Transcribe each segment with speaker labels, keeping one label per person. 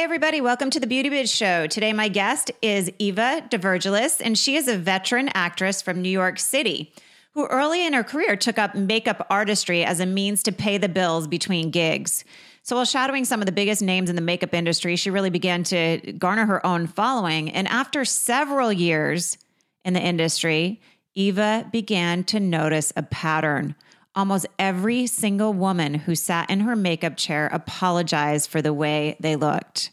Speaker 1: Hey, everybody, welcome to the Beauty Biz Show. Today, my guest is Eva DeVirgilis, and she is a veteran actress from New York City who early in her career took up makeup artistry as a means to pay the bills between gigs. So, while shadowing some of the biggest names in the makeup industry, she really began to garner her own following. And after several years in the industry, Eva began to notice a pattern. Almost every single woman who sat in her makeup chair apologized for the way they looked.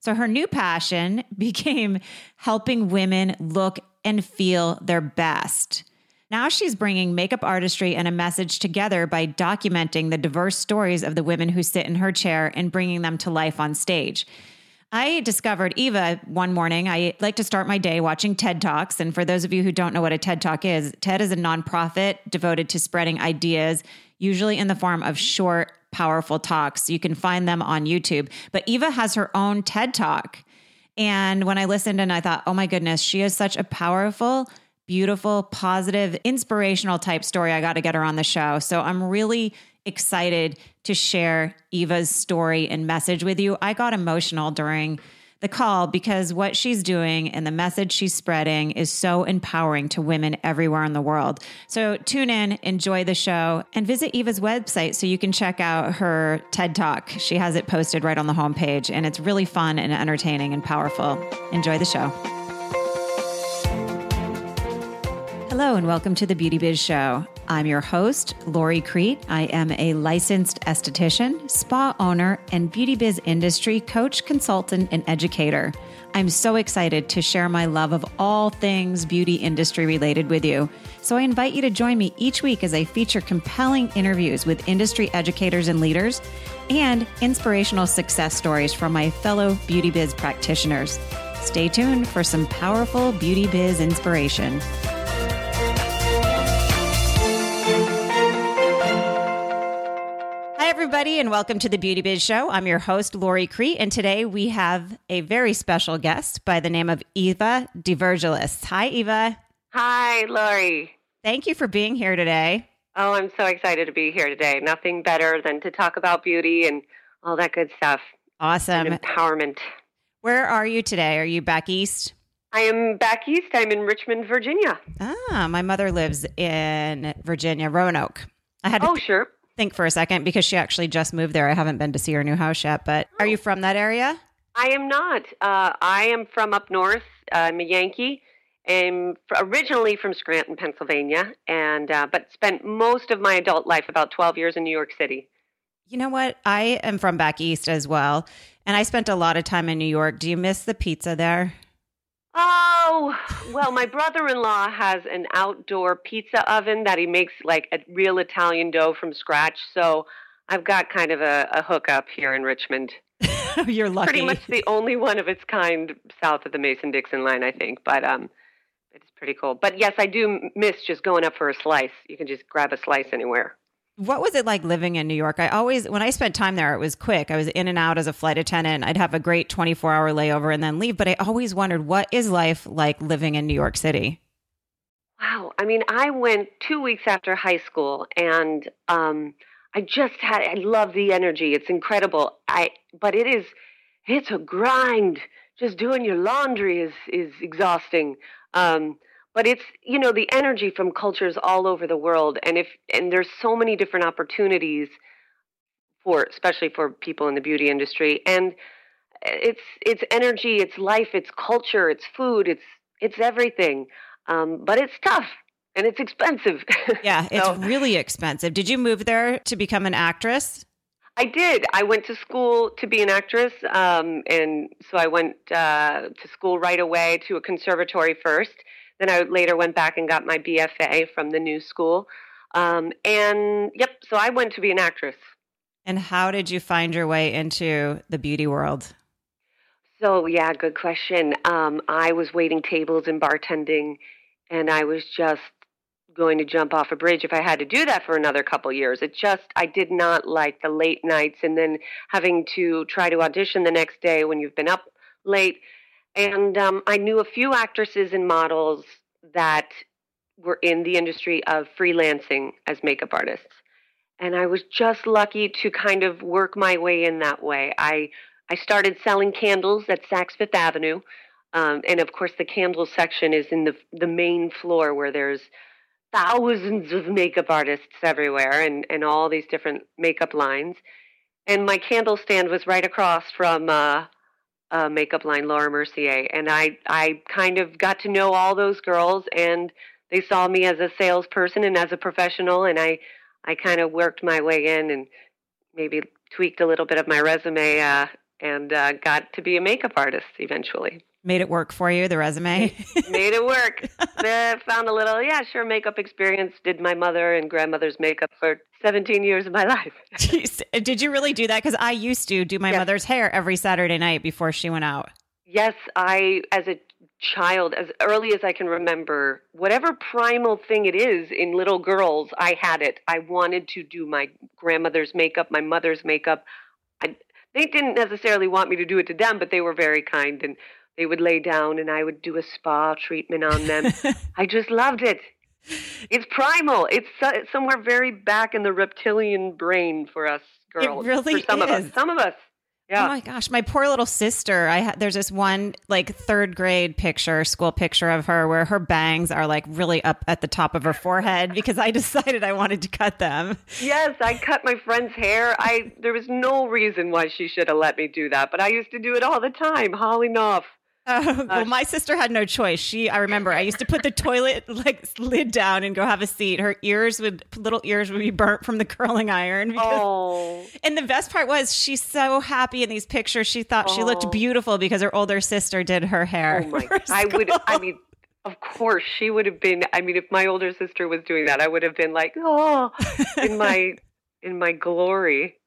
Speaker 1: So her new passion became helping women look and feel their best. Now she's bringing makeup artistry and a message together by documenting the diverse stories of the women who sit in her chair and bringing them to life on stage. I discovered Eva one morning. I like to start my day watching TED Talks. And for those of you who don't know what a TED Talk is, TED is a nonprofit devoted to spreading ideas, usually in the form of short, powerful talks. You can find them on YouTube. But Eva has her own TED Talk. And when I listened and I thought, oh my goodness, she is such a powerful, beautiful, positive, inspirational type story. I got to get her on the show. So I'm really excited to share Eva's story and message with you. I got emotional during the call because what she's doing and the message she's spreading is so empowering to women everywhere in the world. So tune in, enjoy the show, and visit Eva's website so you can check out her TED Talk. She has it posted right on the homepage, and it's really fun and entertaining and powerful. Enjoy the show. Hello, and welcome to the Beauty Biz Show. I'm your host, Lori Crete. I am a licensed esthetician, spa owner, and beauty biz industry coach, consultant, and educator. I'm so excited to share my love of all things beauty industry related with you. So I invite you to join me each week as I feature compelling interviews with industry educators and leaders and inspirational success stories from my fellow beauty biz practitioners. Stay tuned for some powerful beauty biz inspiration. Everybody, and welcome to the Beauty Biz Show. I'm your host, Lori Crete, and today we have a very special guest by the name of Eva DeVirgilis. Hi, Eva.
Speaker 2: Hi, Lori.
Speaker 1: Thank you for being here today.
Speaker 2: Oh, I'm so excited to be here today. Nothing better than to talk about beauty and all that good stuff.
Speaker 1: Awesome.
Speaker 2: And empowerment.
Speaker 1: Where are you today? Are you back east?
Speaker 2: I am back east. I'm in Richmond, Virginia.
Speaker 1: Ah, my mother lives in Virginia, Roanoke.
Speaker 2: I had to, oh, sure
Speaker 1: think for a second because she actually just moved there. I haven't been to see her new house yet, but are you from that area?
Speaker 2: I am not. Uh, I am from up north. I'm a Yankee. I'm originally from Scranton, Pennsylvania, and uh, but spent most of my adult life, about 12 years, in New York City.
Speaker 1: You know what? I am from back east as well, and I spent a lot of time in New York. Do you miss the pizza there?
Speaker 2: Oh, well, my brother in law has an outdoor pizza oven that he makes like a real Italian dough from scratch. So I've got kind of a, a hookup here in Richmond.
Speaker 1: You're lucky.
Speaker 2: Pretty much the only one of its kind south of the Mason Dixon line, I think. But um, it's pretty cool. But yes, I do miss just going up for a slice. You can just grab a slice anywhere.
Speaker 1: What was it like living in New York? I always, when I spent time there, it was quick. I was in and out as a flight attendant. I'd have a great 24 hour layover and then leave. But I always wondered, what is life like living in New York City?
Speaker 2: Wow. I mean, I went two weeks after high school and um, I just had, I love the energy. It's incredible. I, but it is, it's a grind. Just doing your laundry is, is exhausting. Um, but it's you know the energy from cultures all over the world and if and there's so many different opportunities for especially for people in the beauty industry and it's it's energy it's life it's culture it's food it's it's everything. Um, but it's tough and it's expensive.
Speaker 1: Yeah it's so, really expensive. Did you move there to become an actress?
Speaker 2: I did. I went to school to be an actress, um, and so I went uh, to school right away to a conservatory first, then I later went back and got my BFA from the new school. Um, and yep, so I went to be an actress.
Speaker 1: And how did you find your way into the beauty world?
Speaker 2: So, yeah, good question. Um, I was waiting tables and bartending, and I was just going to jump off a bridge if I had to do that for another couple years. It just, I did not like the late nights and then having to try to audition the next day when you've been up late. And um, I knew a few actresses and models that were in the industry of freelancing as makeup artists. And I was just lucky to kind of work my way in that way. I I started selling candles at Saks Fifth Avenue. Um, and of course, the candle section is in the, the main floor where there's thousands of makeup artists everywhere and, and all these different makeup lines. And my candle stand was right across from uh, a makeup line, Laura Mercier. And I, I kind of got to know all those girls, and they saw me as a salesperson and as a professional. And I, I kind of worked my way in and maybe tweaked a little bit of my resume uh, and uh, got to be a makeup artist eventually.
Speaker 1: Made it work for you, the resume?
Speaker 2: Made it work. found a little, yeah, sure, makeup experience. Did my mother and grandmother's makeup for 17 years of my life.
Speaker 1: Jeez. Did you really do that? Because I used to do my yes. mother's hair every Saturday night before she went out.
Speaker 2: Yes, I, as a child, as early as I can remember, whatever primal thing it is in little girls, I had it. I wanted to do my grandmother's makeup, my mother's makeup. I, they didn't necessarily want me to do it to them, but they were very kind and they would lay down and I would do a spa treatment on them. I just loved it. It's primal. It's, uh, it's somewhere very back in the reptilian brain for us girls.
Speaker 1: It really
Speaker 2: for some
Speaker 1: is.
Speaker 2: of us. Some of us. Yeah.
Speaker 1: Oh my gosh, my poor little sister. I ha- there's this one like third grade picture, school picture of her where her bangs are like really up at the top of her forehead because I decided I wanted to cut them.
Speaker 2: Yes, I cut my friend's hair. I there was no reason why she should have let me do that, but I used to do it all the time, hauling off.
Speaker 1: Uh, well, my sister had no choice. She, I remember, I used to put the toilet like lid down and go have a seat. Her ears would, little ears would be burnt from the curling iron.
Speaker 2: Because, oh.
Speaker 1: And the best part was she's so happy in these pictures. She thought oh. she looked oh. beautiful because her older sister did her hair.
Speaker 2: Oh my! I would. I mean, of course, she would have been. I mean, if my older sister was doing that, I would have been like, oh, in my in my glory.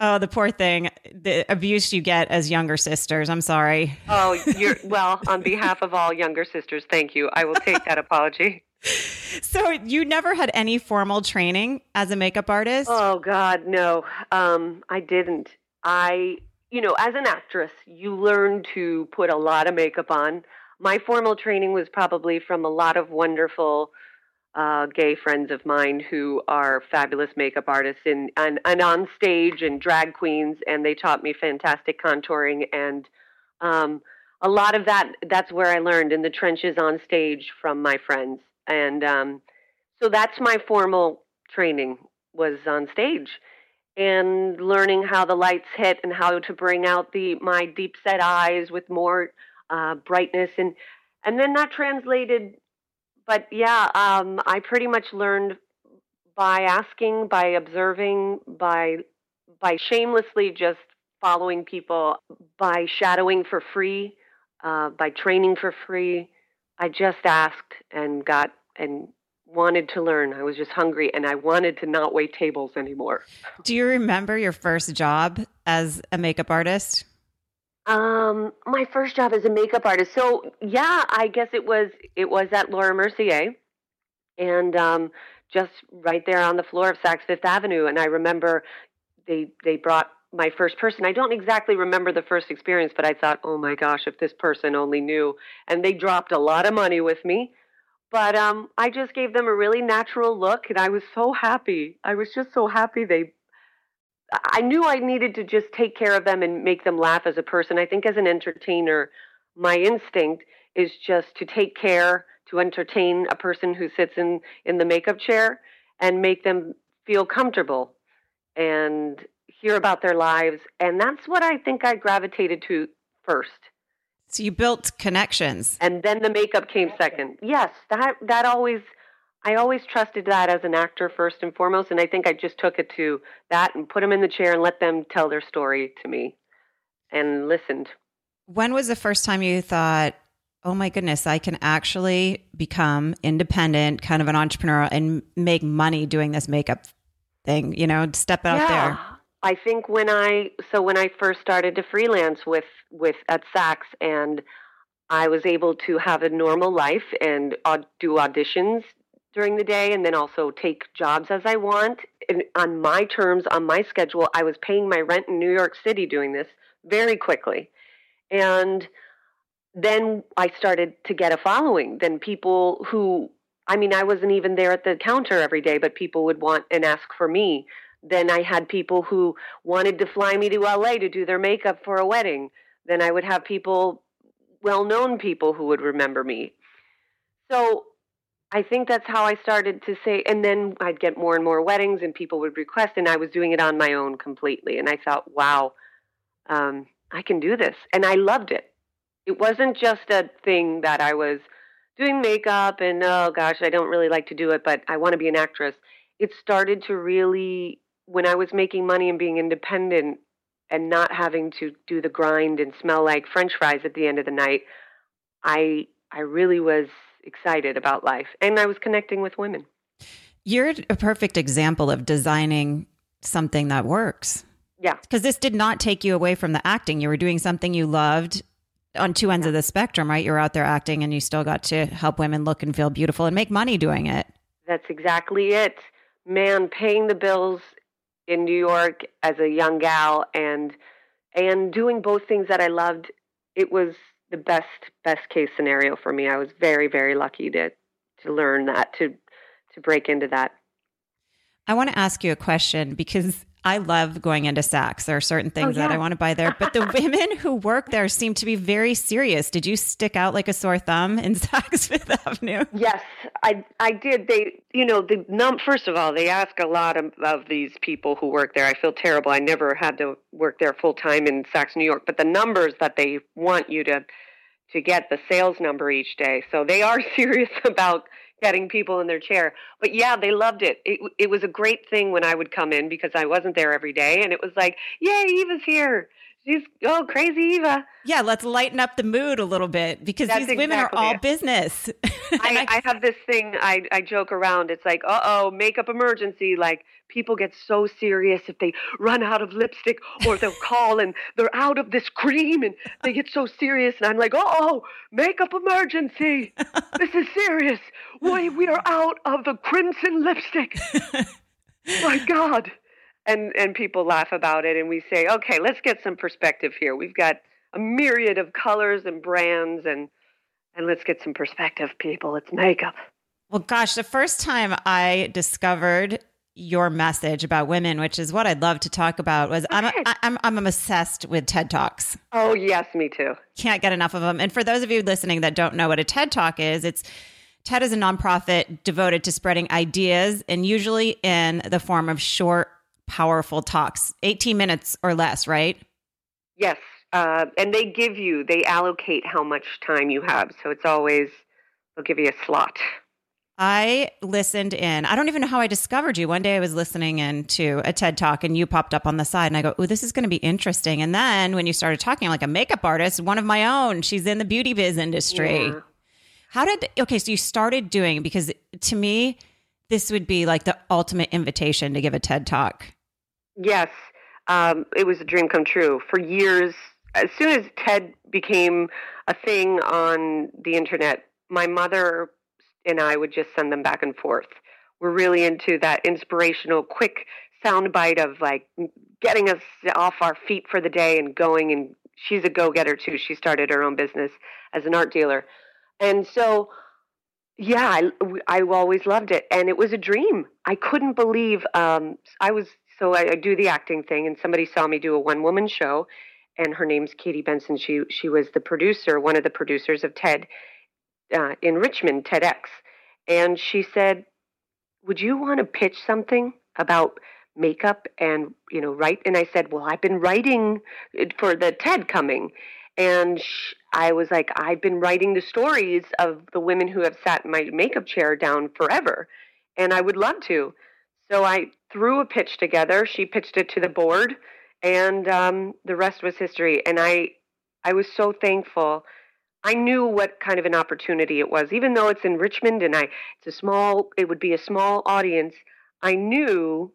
Speaker 1: Oh, the poor thing. The abuse you get as younger sisters. I'm sorry.
Speaker 2: Oh, you're well, on behalf of all younger sisters, thank you. I will take that apology.
Speaker 1: So, you never had any formal training as a makeup artist?
Speaker 2: Oh god, no. Um, I didn't. I, you know, as an actress, you learn to put a lot of makeup on. My formal training was probably from a lot of wonderful uh, gay friends of mine who are fabulous makeup artists and, and, and on stage and drag queens, and they taught me fantastic contouring and um, a lot of that. That's where I learned in the trenches on stage from my friends, and um, so that's my formal training was on stage and learning how the lights hit and how to bring out the my deep set eyes with more uh, brightness and and then that translated but yeah, um, I pretty much learned by asking, by observing, by by shamelessly just following people, by shadowing for free, uh, by training for free. I just asked and got and wanted to learn. I was just hungry and I wanted to not wait tables anymore.
Speaker 1: Do you remember your first job as a makeup artist?
Speaker 2: Um, my first job as a makeup artist. So yeah, I guess it was it was at Laura Mercier, and um, just right there on the floor of Saks Fifth Avenue. And I remember they they brought my first person. I don't exactly remember the first experience, but I thought, oh my gosh, if this person only knew. And they dropped a lot of money with me. But um, I just gave them a really natural look, and I was so happy. I was just so happy they I knew I needed to just take care of them and make them laugh as a person. I think as an entertainer, my instinct is just to take care, to entertain a person who sits in, in the makeup chair and make them feel comfortable and hear about their lives. And that's what I think I gravitated to first.
Speaker 1: So you built connections.
Speaker 2: And then the makeup came second. Yes, that that always I always trusted that as an actor first and foremost, and I think I just took it to that and put them in the chair and let them tell their story to me and listened.
Speaker 1: When was the first time you thought, oh my goodness, I can actually become independent, kind of an entrepreneur, and make money doing this makeup thing, you know, step out
Speaker 2: yeah.
Speaker 1: there?
Speaker 2: I think when I so when I first started to freelance with with at Saks and I was able to have a normal life and do auditions during the day and then also take jobs as I want and on my terms, on my schedule. I was paying my rent in New York City doing this very quickly. And then I started to get a following. Then people who, I mean, I wasn't even there at the counter every day, but people would want and ask for me then I had people who wanted to fly me to LA to do their makeup for a wedding. Then I would have people, well known people who would remember me. So I think that's how I started to say, and then I'd get more and more weddings and people would request, and I was doing it on my own completely. And I thought, wow, um, I can do this. And I loved it. It wasn't just a thing that I was doing makeup and, oh gosh, I don't really like to do it, but I want to be an actress. It started to really when I was making money and being independent and not having to do the grind and smell like french fries at the end of the night, I I really was excited about life and I was connecting with women.
Speaker 1: You're a perfect example of designing something that works.
Speaker 2: Yeah.
Speaker 1: Because this did not take you away from the acting. You were doing something you loved on two ends yeah. of the spectrum, right? You're out there acting and you still got to help women look and feel beautiful and make money doing it.
Speaker 2: That's exactly it. Man, paying the bills in New York as a young gal and and doing both things that I loved, it was the best best case scenario for me. I was very very lucky to to learn that to to break into that.
Speaker 1: I want to ask you a question because I love going into Saks. There are certain oh, things oh, yeah. that I want to buy there, but the women who work there seem to be very serious. Did you stick out like a sore thumb in Saks Fifth Avenue?
Speaker 2: Yes, I I did. They, you know, the num. First of all, they ask a lot of, of these people who work there. I feel terrible. I never had to work there full time in Saks New York, but the numbers that they want you to to get the sales number each day. So they are serious about getting people in their chair. But yeah, they loved it. It it was a great thing when I would come in because I wasn't there every day, and it was like, yay, Eva's here. She's oh crazy Eva.
Speaker 1: Yeah, let's lighten up the mood a little bit because That's these exactly women are all it. business.
Speaker 2: I, I, have this thing I, I joke around. It's like, uh oh, makeup emergency. Like people get so serious if they run out of lipstick or they'll call and they're out of this cream and they get so serious. And I'm like, oh, makeup emergency. this is serious. We we are out of the crimson lipstick. My God and and people laugh about it and we say okay let's get some perspective here we've got a myriad of colors and brands and and let's get some perspective people it's makeup
Speaker 1: well gosh the first time i discovered your message about women which is what i'd love to talk about was. I'm, a, I'm i'm obsessed with ted talks
Speaker 2: oh yes me too
Speaker 1: can't get enough of them and for those of you listening that don't know what a ted talk is it's TED is a nonprofit devoted to spreading ideas and usually in the form of short powerful talks, 18 minutes or less, right?
Speaker 2: Yes. Uh, and they give you, they allocate how much time you have. So it's always, they'll give you a slot.
Speaker 1: I listened in. I don't even know how I discovered you. One day I was listening in to a TED talk and you popped up on the side and I go, Oh, this is going to be interesting. And then when you started talking, I'm like a makeup artist, one of my own, she's in the beauty biz industry. Yeah. How did, okay, so you started doing, because to me, this would be like the ultimate invitation to give a TED talk.
Speaker 2: Yes, um, it was a dream come true. For years, as soon as TED became a thing on the internet, my mother and I would just send them back and forth. We're really into that inspirational, quick soundbite of like getting us off our feet for the day and going. And she's a go getter too. She started her own business as an art dealer. And so yeah, I, I always loved it, and it was a dream. I couldn't believe um, I was so I, I do the acting thing, and somebody saw me do a one woman show, and her name's Katie Benson. She she was the producer, one of the producers of TED uh, in Richmond, TEDx, and she said, "Would you want to pitch something about?" makeup and you know write and i said well i've been writing for the ted coming and I was like, I've been writing the stories of the women who have sat in my makeup chair down forever, and I would love to. So I threw a pitch together. She pitched it to the board, and um, the rest was history. And I, I was so thankful. I knew what kind of an opportunity it was, even though it's in Richmond and I, it's a small. It would be a small audience. I knew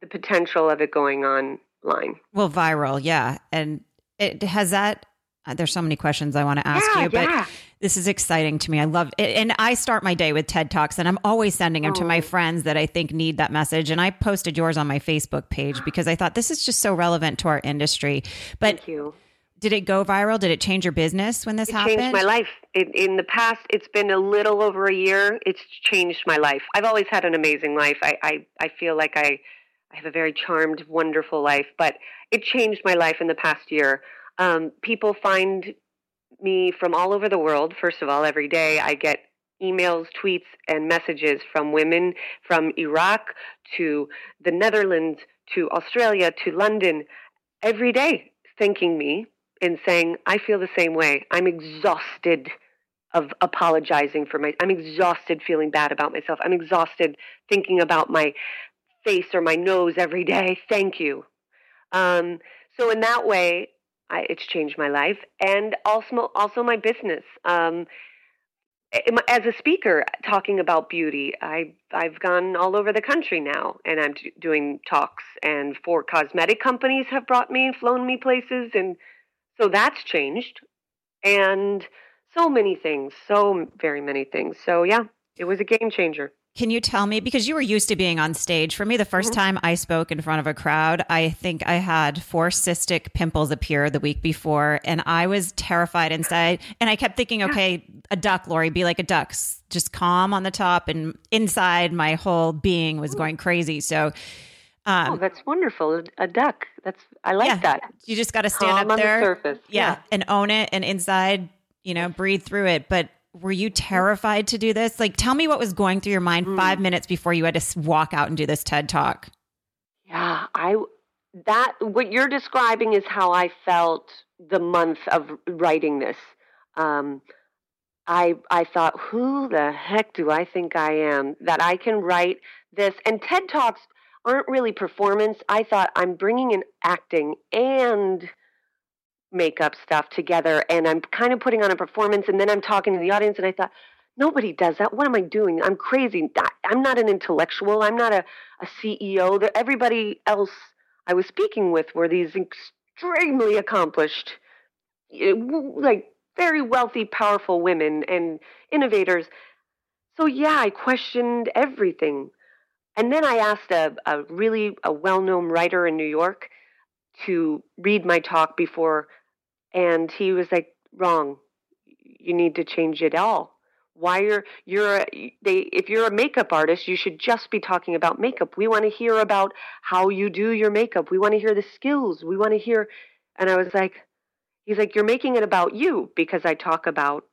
Speaker 2: the potential of it going online.
Speaker 1: Well, viral, yeah, and it has that uh, there's so many questions I want to ask yeah, you, but yeah. this is exciting to me. I love it. And I start my day with TED Talks, and I'm always sending them oh. to my oh. friends that I think need that message. And I posted yours on my Facebook page because I thought this is just so relevant to our industry. But
Speaker 2: Thank you.
Speaker 1: Did it go viral? Did it change your business when this
Speaker 2: it
Speaker 1: happened?
Speaker 2: changed my life. In, in the past, it's been a little over a year. It's changed my life. I've always had an amazing life. I, I, I feel like I I have a very charmed, wonderful life, but it changed my life in the past year. Um, people find me from all over the world. First of all, every day I get emails, tweets, and messages from women from Iraq to the Netherlands to Australia to London every day thanking me and saying, I feel the same way. I'm exhausted of apologizing for my I'm exhausted feeling bad about myself. I'm exhausted thinking about my face or my nose every day. Thank you. Um, so in that way, I, it's changed my life and also also my business. Um, as a speaker talking about beauty, I I've gone all over the country now, and I'm doing talks. And four cosmetic companies have brought me flown me places, and so that's changed. And so many things, so very many things. So yeah, it was a game changer.
Speaker 1: Can you tell me because you were used to being on stage? For me, the 1st mm-hmm. time I spoke in front of a crowd, I think I had four cystic pimples appear the week before, and I was terrified inside. And I kept thinking, okay, a duck, Lori, be like a duck, just calm on the top, and inside my whole being was going crazy. So.
Speaker 2: Um, oh, that's wonderful. A duck. That's I like yeah, that.
Speaker 1: You just got to stand
Speaker 2: calm
Speaker 1: up there,
Speaker 2: the surface.
Speaker 1: Yeah, yeah, and own it, and inside, you know, breathe through it. But were you terrified to do this? Like, tell me what was going through your mind mm. five minutes before you had to walk out and do this TED talk.
Speaker 2: Yeah, I that what you're describing is how I felt the month of writing this. Um, I I thought, who the heck do I think I am that I can write this? And TED talks aren't really performance. I thought I'm bringing in acting and makeup stuff together and I'm kind of putting on a performance and then I'm talking to the audience and I thought, nobody does that. What am I doing? I'm crazy. I'm not an intellectual. I'm not a, a CEO. Everybody else I was speaking with were these extremely accomplished, eh, like very wealthy, powerful women and innovators. So yeah, I questioned everything. And then I asked a, a really a well-known writer in New York to read my talk before and he was like wrong. You need to change it all. Why you're you're a, they if you're a makeup artist you should just be talking about makeup. We want to hear about how you do your makeup. We want to hear the skills. We want to hear and i was like he's like you're making it about you because i talk about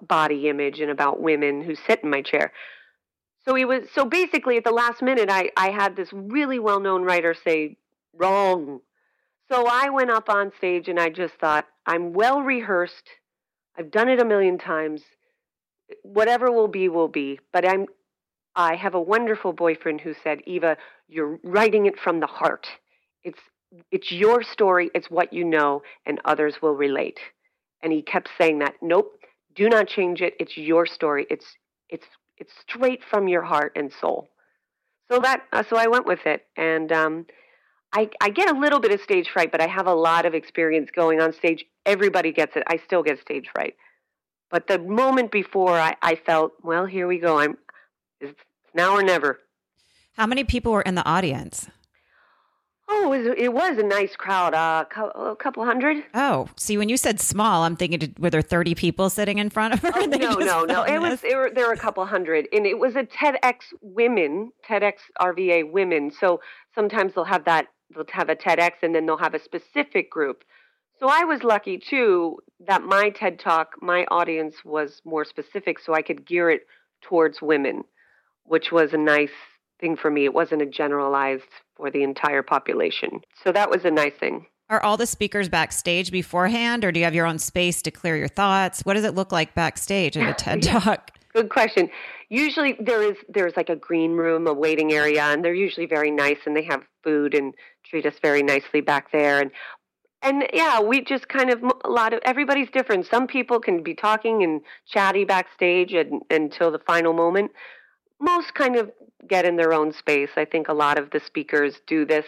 Speaker 2: body image and about women who sit in my chair so he was so basically at the last minute i i had this really well known writer say wrong so I went up on stage and I just thought, I'm well rehearsed. I've done it a million times. Whatever will be, will be. But I'm I have a wonderful boyfriend who said, Eva, you're writing it from the heart. It's it's your story, it's what you know, and others will relate. And he kept saying that, nope, do not change it. It's your story. It's it's it's straight from your heart and soul. So that uh, so I went with it, and um, I, I get a little bit of stage fright, but I have a lot of experience going on stage. Everybody gets it. I still get stage fright. But the moment before, I, I felt, well, here we go. I'm it's now or never.
Speaker 1: How many people were in the audience?
Speaker 2: Oh, it was, it was a nice crowd, uh, a couple hundred.
Speaker 1: Oh, see, when you said small, I'm thinking, were there 30 people sitting in front of her?
Speaker 2: Oh, no, no, no. It was it were, there were a couple hundred, and it was a TEDx women, TEDx RVA women. So sometimes they'll have that they'll have a TEDx and then they'll have a specific group. So I was lucky too that my TED Talk, my audience was more specific, so I could gear it towards women, which was a nice thing for me. It wasn't a generalized for the entire population. So that was a nice thing.
Speaker 1: Are all the speakers backstage beforehand, or do you have your own space to clear your thoughts? What does it look like backstage at a TED Talk?
Speaker 2: Good question. Usually there is there's like a green room, a waiting area, and they're usually very nice, and they have food and treat us very nicely back there. And and yeah, we just kind of a lot of everybody's different. Some people can be talking and chatty backstage and, until the final moment. Most kind of get in their own space. I think a lot of the speakers do this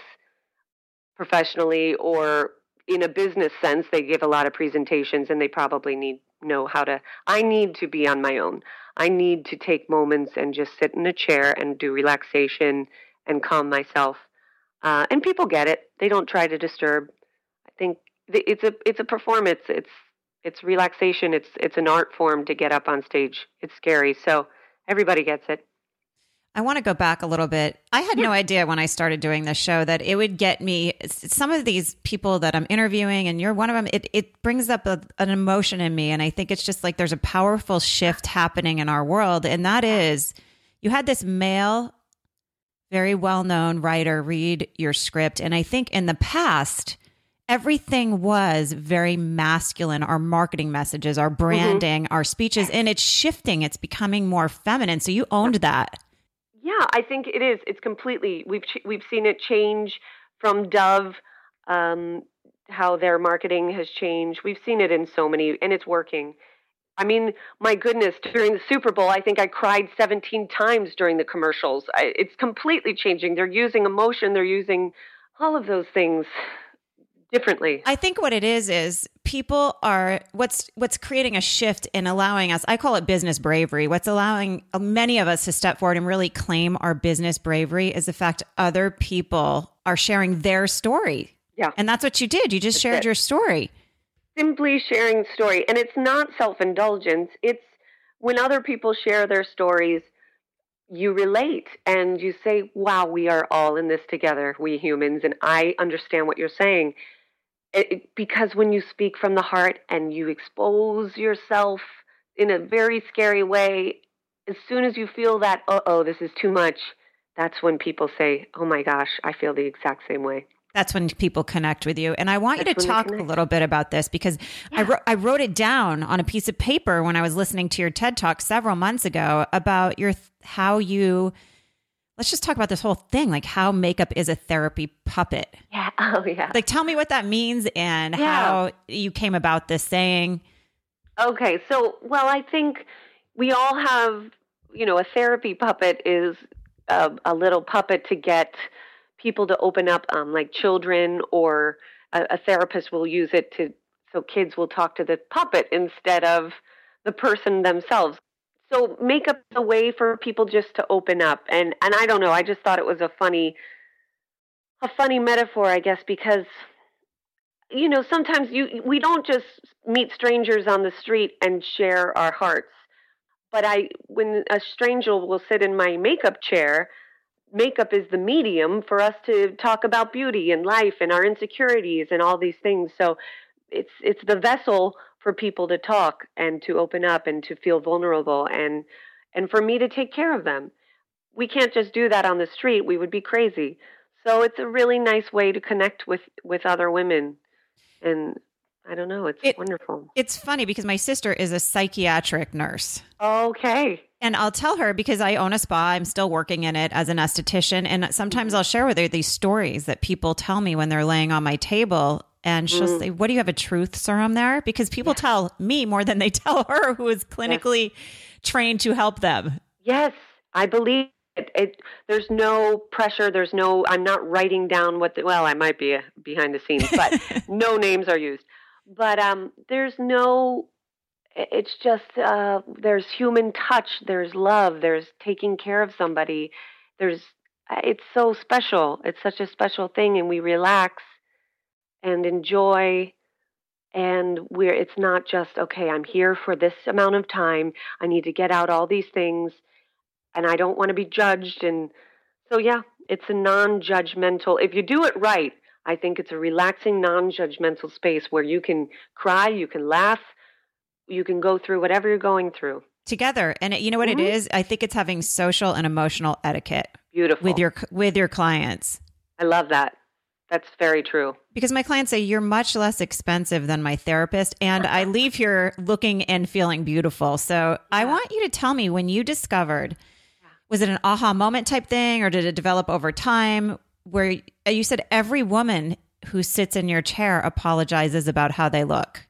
Speaker 2: professionally or in a business sense. They give a lot of presentations and they probably need know how to. I need to be on my own. I need to take moments and just sit in a chair and do relaxation and calm myself uh, and people get it. They don't try to disturb. I think it's a it's a performance. It's it's relaxation. It's it's an art form to get up on stage. It's scary, so everybody gets it.
Speaker 1: I want to go back a little bit. I had no idea when I started doing this show that it would get me some of these people that I'm interviewing, and you're one of them. It, it brings up a, an emotion in me. And I think it's just like there's a powerful shift happening in our world. And that is you had this male, very well known writer read your script. And I think in the past, everything was very masculine our marketing messages our branding mm-hmm. our speeches and it's shifting it's becoming more feminine so you owned that
Speaker 2: yeah, I think it is. It's completely. We've we've seen it change from Dove, um, how their marketing has changed. We've seen it in so many, and it's working. I mean, my goodness, during the Super Bowl, I think I cried 17 times during the commercials. I, it's completely changing. They're using emotion. They're using all of those things differently.
Speaker 1: I think what it is is people are what's what's creating a shift in allowing us. I call it business bravery. What's allowing many of us to step forward and really claim our business bravery is the fact other people are sharing their story.
Speaker 2: Yeah.
Speaker 1: And that's what you did. You just that's shared it. your story.
Speaker 2: Simply sharing story. And it's not self-indulgence. It's when other people share their stories, you relate and you say, wow, we are all in this together, we humans, and I understand what you're saying it, because when you speak from the heart and you expose yourself in a very scary way, as soon as you feel that, uh oh, this is too much, that's when people say, oh my gosh, I feel the exact same way.
Speaker 1: That's when people connect with you. And I want That's you to talk a little bit about this because yeah. I, wrote, I wrote it down on a piece of paper when I was listening to your TED talk several months ago about your how you let's just talk about this whole thing like how makeup is a therapy puppet.
Speaker 2: Yeah. Oh, yeah.
Speaker 1: Like, tell me what that means and yeah. how you came about this saying.
Speaker 2: Okay. So, well, I think we all have, you know, a therapy puppet is a, a little puppet to get people to open up, um, like children, or a, a therapist will use it to, so kids will talk to the puppet instead of the person themselves so makeup is a way for people just to open up. And and i don't know i just thought it was a funny a funny metaphor i guess because you know sometimes you we don't just meet strangers on the street and share our hearts. But i when a stranger will sit in my makeup chair makeup is the medium for us to talk about beauty and life and our insecurities and all these things. So it's it's the vessel for people to talk and to open up and to feel vulnerable and and for me to take care of them. We can't just do that on the street. We would be crazy. So it's a really nice way to connect with with other women. And I don't know, it's it, wonderful.
Speaker 1: It's funny because my sister is a psychiatric nurse.
Speaker 2: Okay.
Speaker 1: And I'll tell her because I own a spa, I'm still working in it as an esthetician. And sometimes mm-hmm. I'll share with her these stories that people tell me when they're laying on my table and she'll mm. say, What do you have a truth serum there? Because people yeah. tell me more than they tell her, who is clinically yes. trained to help them.
Speaker 2: Yes, I believe it, it, there's no pressure. There's no, I'm not writing down what the, well, I might be uh, behind the scenes, but no names are used. But um, there's no, it's just, uh, there's human touch, there's love, there's taking care of somebody. There's, uh, it's so special. It's such a special thing, and we relax and enjoy. And we're it's not just okay i'm here for this amount of time. I need to get out all these things and i don't want to be judged. And so yeah it's a non-judgmental if you do it right i think it's a relaxing non-judgmental space where you can cry you can laugh you can go through whatever you're going through.
Speaker 1: Together. And it, you know what mm-hmm. it is? I think it's having social and emotional etiquette
Speaker 2: beautiful.
Speaker 1: with your with your clients.
Speaker 2: I love that that's very true.
Speaker 1: Because my clients say you're much less expensive than my therapist, and I leave here looking and feeling beautiful. So yeah. I want you to tell me when you discovered was it an aha moment type thing, or did it develop over time? Where you said every woman who sits in your chair apologizes about how they look.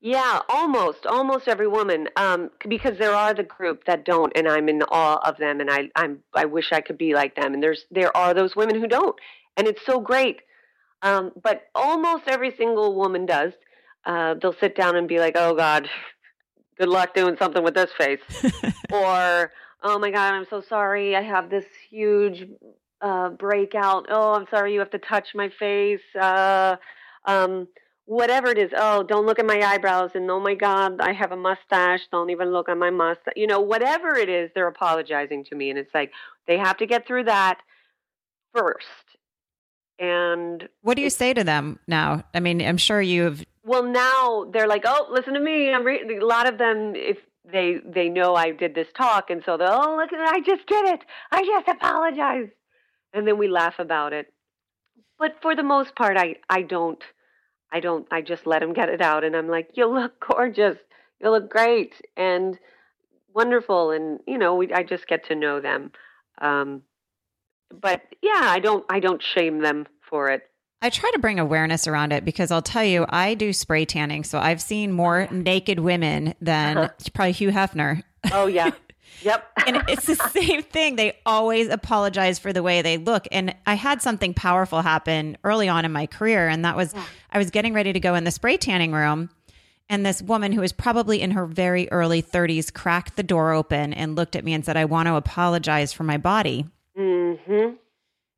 Speaker 2: Yeah, almost, almost every woman, um, because there are the group that don't, and I'm in awe of them, and I, I'm, I wish I could be like them. And there's, there are those women who don't, and it's so great. Um, but almost every single woman does. Uh, they'll sit down and be like, "Oh God, good luck doing something with this face," or "Oh my God, I'm so sorry. I have this huge uh, breakout. Oh, I'm sorry. You have to touch my face." Uh, um, whatever it is. Oh, don't look at my eyebrows, and oh my God, I have a mustache. Don't even look at my mustache. You know, whatever it is, they're apologizing to me, and it's like they have to get through that first. And
Speaker 1: what do you say to them now? I mean, I'm sure you've.
Speaker 2: Well, now they're like, "Oh, listen to me." I'm re-. a lot of them, if they they know I did this talk, and so they're, "Oh, look at it! I just did it! I just apologize, and then we laugh about it. But for the most part, I I don't I don't I just let them get it out, and I'm like, "You look gorgeous! You look great!" and wonderful, and you know, we, I just get to know them. Um, but yeah, I don't I don't shame them for it.
Speaker 1: I try to bring awareness around it because I'll tell you, I do spray tanning, so I've seen more naked women than uh-huh. probably Hugh Hefner.
Speaker 2: Oh yeah. Yep.
Speaker 1: and it's the same thing. They always apologize for the way they look. And I had something powerful happen early on in my career. And that was yeah. I was getting ready to go in the spray tanning room. And this woman who was probably in her very early 30s cracked the door open and looked at me and said, I want to apologize for my body.
Speaker 2: Mm-hmm.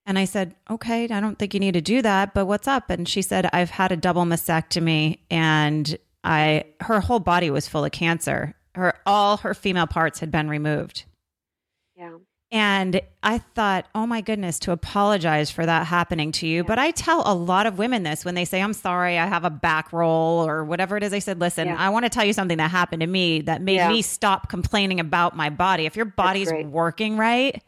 Speaker 1: And I said, okay, I don't think you need to do that, but what's up? And she said, I've had a double mastectomy and I, her whole body was full of cancer. Her, all her female parts had been removed.
Speaker 2: Yeah.
Speaker 1: And I thought, oh my goodness, to apologize for that happening to you. Yeah. But I tell a lot of women this when they say, I'm sorry, I have a back roll or whatever it is. I said, listen, yeah. I want to tell you something that happened to me that made yeah. me stop complaining about my body. If your body's working right,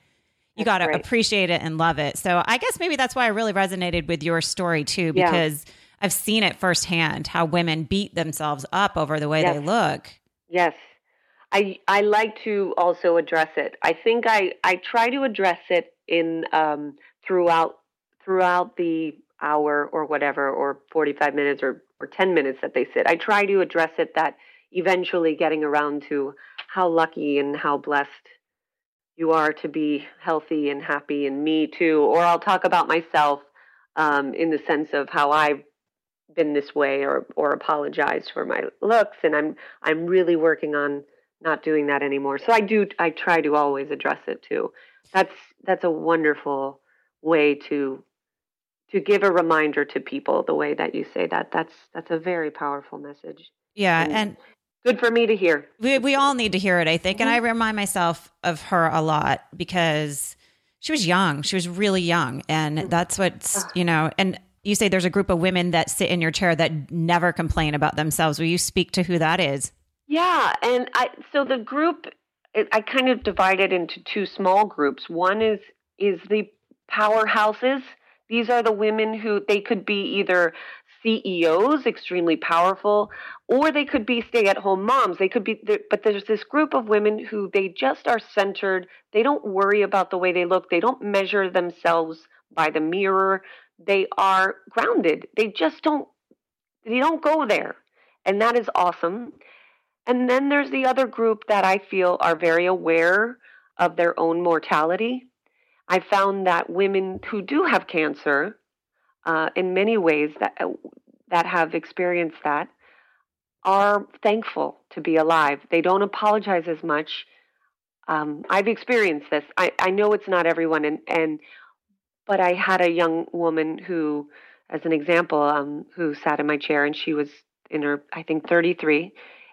Speaker 1: you got to appreciate it and love it. So I guess maybe that's why I really resonated with your story too, because yeah. I've seen it firsthand how women beat themselves up over the way yes. they look.
Speaker 2: Yes. I I like to also address it. I think I I try to address it in um, throughout throughout the hour or whatever or 45 minutes or or 10 minutes that they sit. I try to address it that eventually getting around to how lucky and how blessed you are to be healthy and happy and me too or i'll talk about myself um, in the sense of how i've been this way or or apologized for my looks and i'm i'm really working on not doing that anymore. So i do i try to always address it too. That's that's a wonderful way to to give a reminder to people the way that you say that. That's that's a very powerful message.
Speaker 1: Yeah and, and
Speaker 2: good for me to hear.
Speaker 1: We, we all need to hear it, I think. Mm-hmm. And I remind myself of her a lot because she was young. She was really young. And mm-hmm. that's what's, you know, and you say there's a group of women that sit in your chair that never complain about themselves. Will you speak to who that is?
Speaker 2: Yeah. And I, so the group, I kind of divided into two small groups. One is, is the powerhouses. These are the women who they could be either CEOs, extremely powerful, or they could be stay at home moms. They could be, but there's this group of women who they just are centered. They don't worry about the way they look. They don't measure themselves by the mirror. They are grounded. They just don't, they don't go there. And that is awesome. And then there's the other group that I feel are very aware of their own mortality. I found that women who do have cancer, uh, in many ways that uh, that have experienced that are thankful to be alive. They don't apologize as much. Um, I've experienced this. I, I know it's not everyone, and, and but I had a young woman who, as an example, um, who sat in my chair, and she was in her, I think, 33,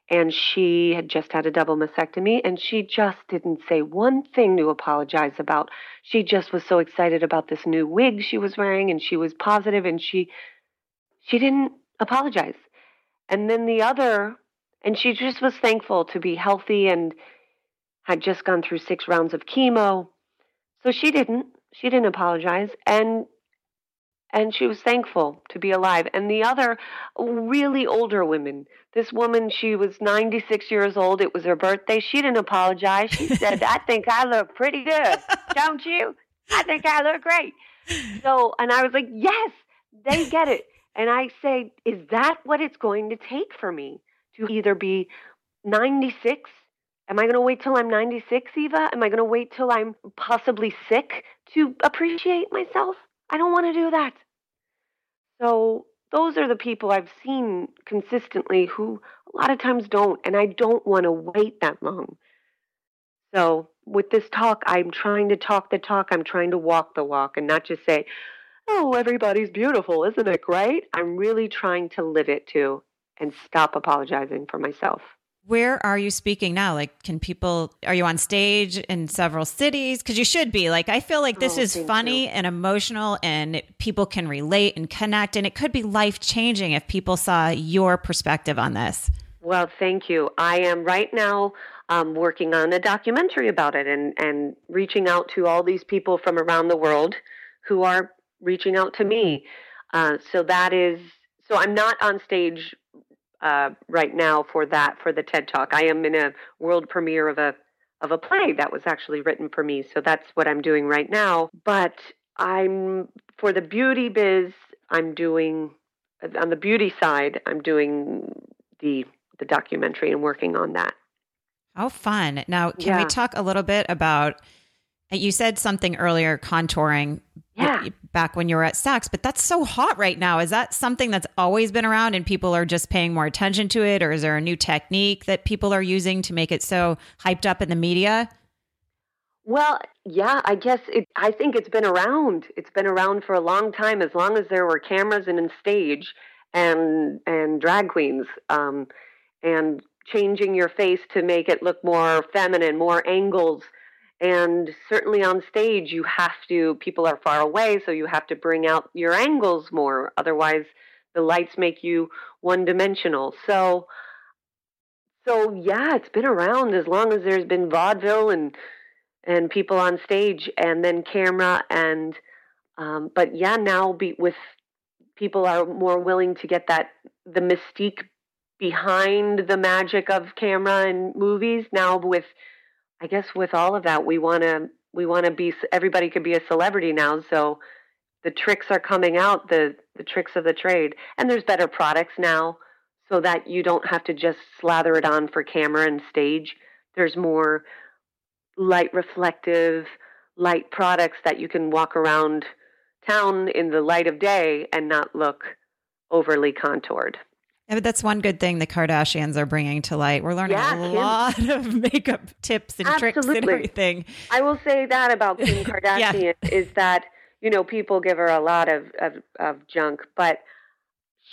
Speaker 2: and she had just had a double mastectomy and she just didn't say one thing to apologize about. She just was so excited about this new wig she was wearing and she was positive and she she didn't apologize. And then the other and she just was thankful to be healthy and had just gone through six rounds of chemo. So she didn't she didn't apologize and and she was thankful to be alive. And the other, really older women, this woman, she was 96 years old. It was her birthday. She didn't apologize. She said, I think I look pretty good, don't you? I think I look great. So, and I was like, yes, they get it. And I say, is that what it's going to take for me to either be 96? Am I going to wait till I'm 96, Eva? Am I going to wait till I'm possibly sick to appreciate myself? I don't want to do that. So those are the people I've seen consistently who a lot of times don't, and I don't want to wait that long. So with this talk, I'm trying to talk the talk, I'm trying to walk the walk, and not just say, oh, everybody's beautiful, isn't it great? I'm really trying to live it too and stop apologizing for myself.
Speaker 1: Where are you speaking now? Like, can people, are you on stage in several cities? Because you should be. Like, I feel like this
Speaker 2: Oh,
Speaker 1: is funny
Speaker 2: you.
Speaker 1: and emotional and people can relate and connect. And it could be life changing if people saw your perspective on this.
Speaker 2: Well, thank you. I am right now um, working on a documentary about it and, and reaching out to all these people from around the world who are reaching out to me. Uh, so that is, so I'm not on stage uh, right now for that, for the TED Talk. I am in a world premiere of a of a play that was actually written for me. So that's what I'm doing right now. But I'm for the beauty biz. I'm doing on the beauty side. I'm doing the the documentary and working on that.
Speaker 1: How fun. Now, can we talk a little bit about? You said something earlier, contouring
Speaker 2: Yeah.
Speaker 1: back when you were at Saks, but that's so hot right now. Is that something that's always been around and people are just paying more attention to it? Or is there a new technique that people are using to make it so hyped up in the media?
Speaker 2: Well, yeah, I guess it. I think it's been around. It's been around for a long time, as long as there were cameras and in stage and and drag queens, um, and changing your face to make it look more feminine, more angles. And certainly on stage, you have to. People are far away, so you have to bring out your angles more. Otherwise, the lights make you one dimensional. So, so yeah, it's been around as long as there's been vaudeville and and people on stage and then camera and um, but yeah now be with people are more willing to get that the mystique behind the magic of camera and movies now with i guess with all of that we want to we want to be everybody could be a celebrity now so the tricks are coming out the the tricks of the trade and there's better products now so that you don't have to just slather it on for camera and stage there's more light reflective light products that you can walk around town in the light of day and not look overly contoured.
Speaker 1: Yeah, but that's one good thing the Kardashians are bringing to light. We're learning
Speaker 2: Yeah,
Speaker 1: a
Speaker 2: Kim.
Speaker 1: lot of makeup tips and tricks and everything.
Speaker 2: I will say that about Kim Kardashian is that you know people give her a lot of, of of junk, but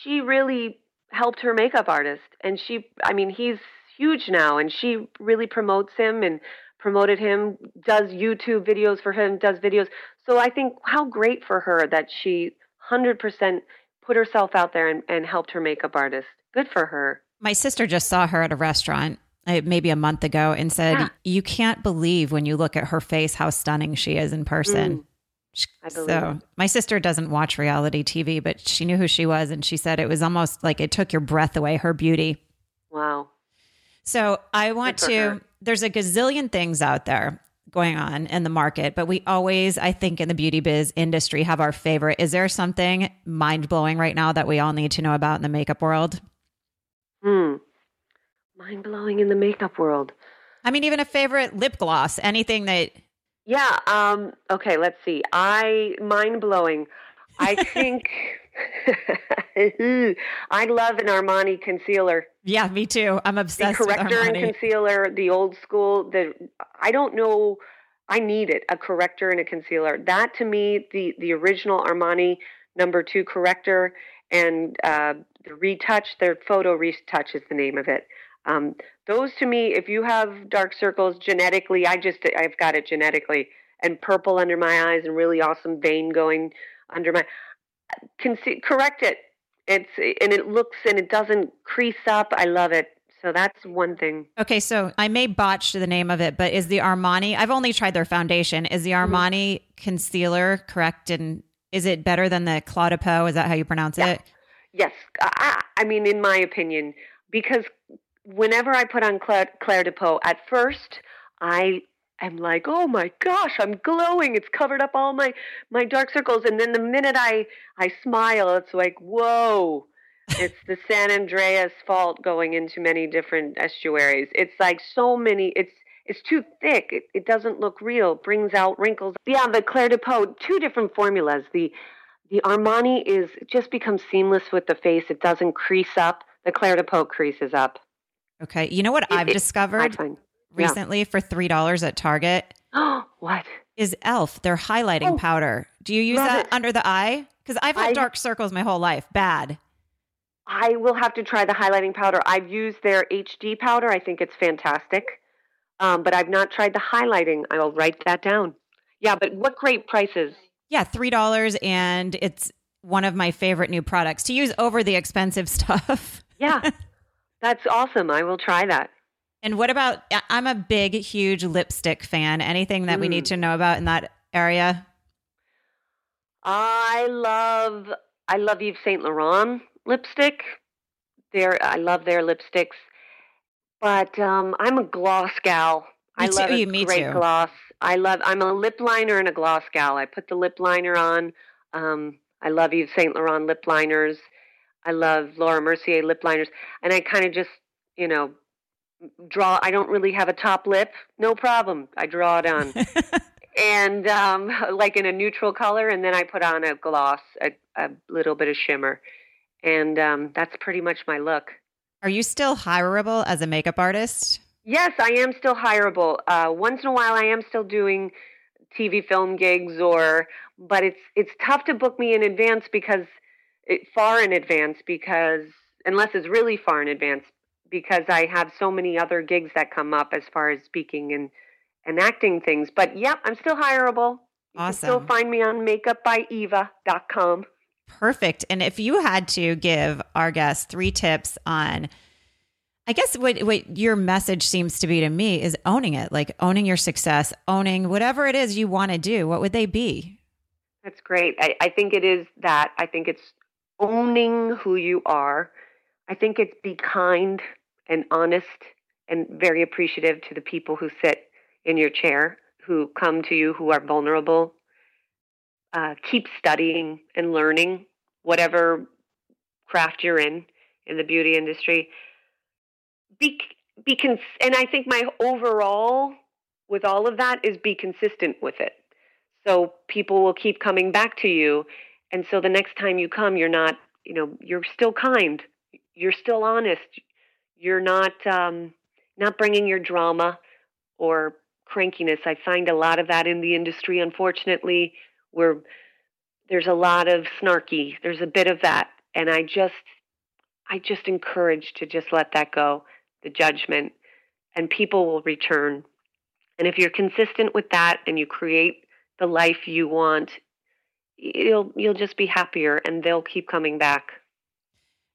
Speaker 2: she really helped her makeup artist, and she I mean he's huge now, and she really promotes him and promoted him, does YouTube videos for him, does videos. So I think how great for her that she hundred percent put herself out there and, and helped her makeup artist. Good for her.
Speaker 1: My sister just saw her at a restaurant uh, maybe a month ago and said,
Speaker 2: Yeah.
Speaker 1: You can't believe when you look at her face how stunning she is in person.
Speaker 2: Mm, I believe
Speaker 1: So, my sister doesn't watch reality TV, but she knew who she was. And she said it was almost like it took your breath away, her beauty.
Speaker 2: Wow.
Speaker 1: So, I want to,
Speaker 2: her.
Speaker 1: there's a gazillion things out there going on in the market, but we always, I think, in the beauty biz industry have our favorite. Is there something mind blowing right now that we all need to know about in the makeup world?
Speaker 2: Hmm. Mind blowing in the makeup world.
Speaker 1: I mean, even a favorite lip gloss, anything that
Speaker 2: Yeah. Um, okay. Let's see. I mind blowing. I think I love an Armani concealer.
Speaker 1: Yeah, me too. I'm
Speaker 2: The
Speaker 1: obsessed with
Speaker 2: corrector and concealer, the old school. The I don't know. I need it. A corrector and a concealer. That to me, the the original Armani number two corrector and uh, the retouch. Their photo retouch is the name of it. Um, those to me, if you have dark circles genetically, I just I've got it genetically, and purple under my eyes and really awesome vein going under my. Conce- correct it. It's and it looks and it doesn't crease up. I love it. So that's one thing.
Speaker 1: Okay, so I may botch the name of it, but is the Armani? I've only tried their foundation. Is the
Speaker 2: Mm-hmm.
Speaker 1: Armani concealer correct? And is it better than the Clau de Peau? Is that how you pronounce
Speaker 2: Yeah.
Speaker 1: it?
Speaker 2: Yes, I, I mean, in my opinion, because whenever I put on Claire, Clé de Peau, at first I am like, oh my gosh, I'm glowing. It's covered up all my my dark circles, and then the minute I I smile, it's like, whoa. It's the San Andreas fault going into many different estuaries. It's like so many. It's it's too thick. It, it doesn't look real. Brings out wrinkles. Yeah, the Clé de Peau, two different formulas. The the Armani is just becomes seamless with the face. It doesn't crease up. The Clé de Peau creases up.
Speaker 1: Okay. You know what
Speaker 2: It-
Speaker 1: I've
Speaker 2: it- I
Speaker 1: discovered
Speaker 2: find. yeah.
Speaker 1: recently for $3 at Target?
Speaker 2: Oh, what?
Speaker 1: is Elf, their highlighting
Speaker 2: Oh,
Speaker 1: powder. Do you use that
Speaker 2: it.
Speaker 1: under the eye? Because I've had
Speaker 2: I-
Speaker 1: dark circles my whole life. Bad.
Speaker 2: I will have to try the highlighting powder. I've used their HD powder. I think it's fantastic. Um, but I've not tried the highlighting. I'll write that down. Yeah, but what great prices.
Speaker 1: Yeah, $3. And it's one of my favorite new products to use over the expensive stuff.
Speaker 2: Yeah, that's awesome. I will try that.
Speaker 1: And what about, I'm a big, huge lipstick fan. Anything that we need
Speaker 2: Mm.
Speaker 1: to know about in that area?
Speaker 2: I love I love Yves Saint Laurent lipstick. Their I love their lipsticks, but um, I'm a gloss gal.
Speaker 1: Me
Speaker 2: I
Speaker 1: too,
Speaker 2: love a
Speaker 1: me
Speaker 2: great
Speaker 1: too.
Speaker 2: gloss. I love. I'm a lip liner and a gloss gal. I put the lip liner on. Um, I love Yves Saint Laurent lip liners. I love Laura Mercier lip liners, and I kind of just you know draw. I don't really have a top lip. No problem. I draw it on and um, like in a neutral color, and then I put on a gloss, a, a little bit of shimmer, and um, that's pretty much my look.
Speaker 1: Are you still hireable as a makeup artist?
Speaker 2: Yes, I am still hireable. Uh, once in a while, I am still doing TV film gigs, or but it's it's tough to book me in advance because it, far in advance because unless it's really far in advance because I have so many other gigs that come up as far as speaking and and acting things. But yeah, I'm still hireable. You can still find me on makeupbyeva.com.
Speaker 1: Perfect. And if you had to give our guests three tips on, I guess what, what your message seems to be to me is owning it, like owning your success, owning whatever it is you want to do. What would they be?
Speaker 2: That's great. I, I think it is that. I think it's owning who you are. I think it's be kind and honest and very appreciative to the people who sit in your chair, who come to you, who are vulnerable. Uh, keep studying and learning whatever craft you're in in the beauty industry. Be be cons- and I think my overall with all of that is be consistent with it. So people will keep coming back to you. And so the next time you come, you're not, you know, you're still kind. You're still honest. You're not um, not bringing your drama or crankiness. I find a lot of that in the industry, unfortunately, where there's a lot of snarky. There's a bit of that, and I just, I just encourage to just let that go, the judgment, and people will return. And if you're consistent with that, and you create the life you want, you'll you'll just be happier, and they'll keep coming back.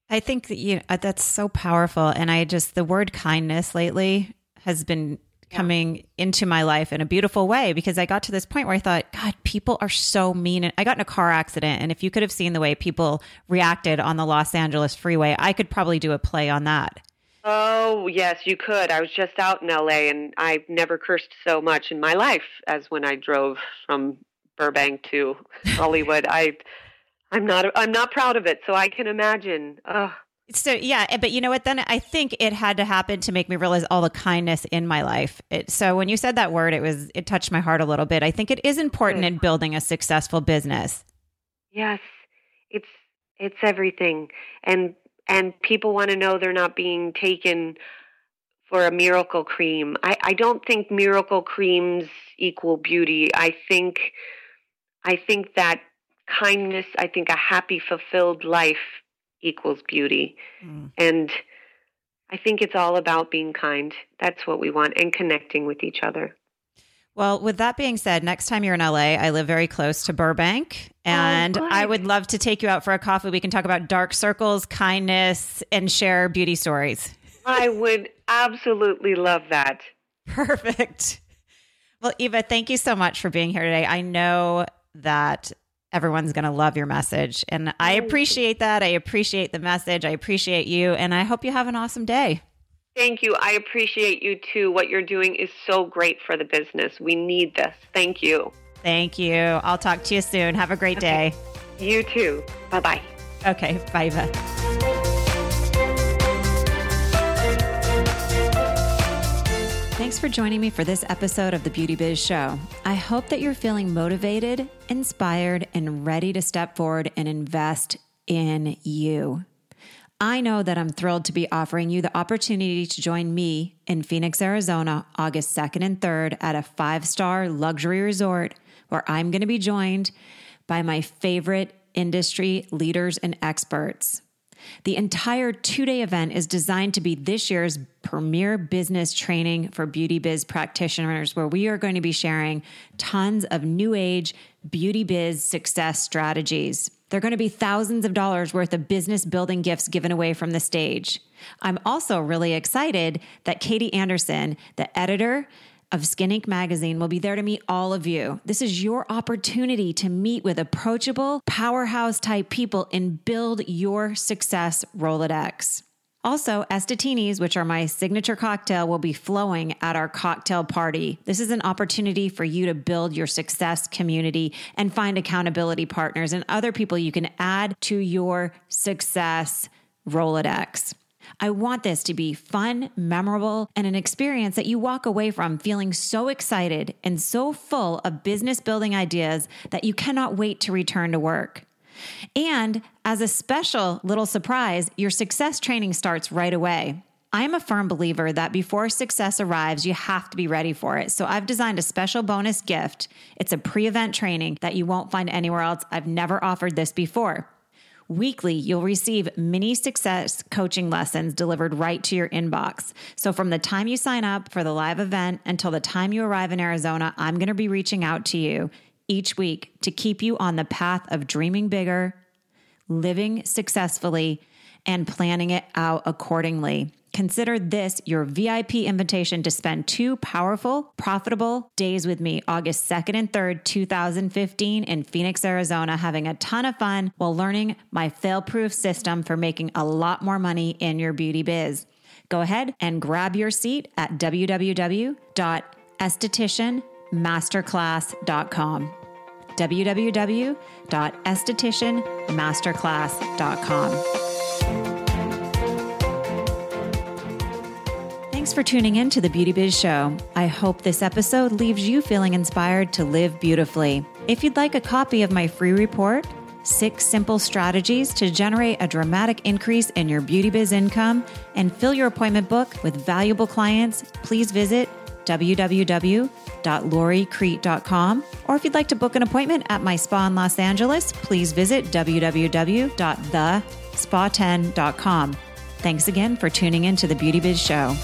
Speaker 1: I think that you uh, that's so powerful. And I just, the word kindness lately has been
Speaker 2: Yeah.
Speaker 1: coming into my life in a beautiful way because I got to this point where I thought, God, people are so mean. And I got in a car accident. And if you could have seen the way people reacted on the Los Angeles freeway, I could probably do a play on that.
Speaker 2: Oh, yes, you could. I was just out in LA and I've never cursed so much in my life as when I drove from Burbank to Hollywood. I I'm not I'm not proud of it, so I can imagine. Oh,
Speaker 1: So yeah, eh, but you know what? Then I think it had to happen to make me realize all the kindness in my life. It, so when you said that word, it was it touched my heart a little bit. I think it is important
Speaker 2: Good.
Speaker 1: in building a successful business.
Speaker 2: yes. It's it's everything. And and people want to know they're not being taken for a miracle cream. I, I don't think miracle creams equal beauty. I think I think that kindness, I think a happy, fulfilled life equals beauty.
Speaker 1: Mm.
Speaker 2: And I think it's all about being kind. That's what we want and connecting with each other.
Speaker 1: Well, with that being said, next time you're in LA, I live very close to Burbank, and
Speaker 2: good.
Speaker 1: I would love to take you out for a coffee. We can talk about dark circles, kindness, and share beauty stories.
Speaker 2: I would absolutely love that.
Speaker 1: Perfect. Well, Eva, thank you so much for being here today. I know that everyone's going to love your message, and I appreciate that. I appreciate the message. I appreciate you, and I hope you have an awesome day.
Speaker 2: Thank you. I appreciate you too. What you're doing is so great for the business. We need this. Thank you.
Speaker 1: Thank you. I'll talk to you soon. Have a great
Speaker 2: Okay.
Speaker 1: day.
Speaker 2: You too. Bye bye.
Speaker 1: Okay. Bye, Eva. Thanks for joining me for this episode of the Beauty Biz Show. I hope that you're feeling motivated, inspired, and ready to step forward and invest in you. I know that I'm thrilled to be offering you the opportunity to join me in Phoenix, Arizona, August 2nd and 3rd at a five star luxury resort where I'm going to be joined by my favorite industry leaders and experts. The entire two day event is designed to be this year's premier business training for beauty biz practitioners, where we are going to be sharing tons of new age beauty biz success strategies. There are going to be thousands of dollars worth of business building gifts given away from the stage. I'm also really excited that Katie Anderson, the editor of Skin Inc. magazine will be there to meet all of you. This is your opportunity to meet with approachable, powerhouse type people and build your success Rolodex. Also, Estatinis, which are my signature cocktail, will be flowing at our cocktail party. This is an opportunity for you to build your success community and find accountability partners and other people you can add to your success Rolodex. I want this to be fun, memorable, and an experience that you walk away from feeling so excited and so full of business building ideas that you cannot wait to return to work. And as a special little surprise, your success training starts right away. I'm a firm believer that before success arrives, you have to be ready for it. So I've designed a special bonus gift. It's a pre event training that you won't find anywhere else. I've never offered this before. Weekly, you'll receive mini success coaching lessons delivered right to your inbox. So, from the time you sign up for the live event until the time you arrive in Arizona, I'm going to be reaching out to you each week to keep you on the path of dreaming bigger, living successfully, and planning it out accordingly. Consider this your VIP invitation to spend two powerful, profitable days with me August 2nd and 3rd, 2015, in Phoenix, Arizona, having a ton of fun while learning my fail proof system for making a lot more money in your beauty biz. Go ahead and grab your seat at www.estheticianmasterclass.com www.estheticianmasterclass.com. Thanks for tuning in to the Beauty Biz Show. I hope this episode leaves you feeling inspired to live beautifully. If you'd like a copy of my free report, Six Simple Strategies to Generate a Dramatic Increase in Your Beauty Biz Income, and fill your appointment book with valuable clients, please visit www.loricrete.com. Or if you'd like to book an appointment at my spa in Los Angeles, please visit www.thespa10.com. Thanks again for tuning in to the Beauty Biz Show.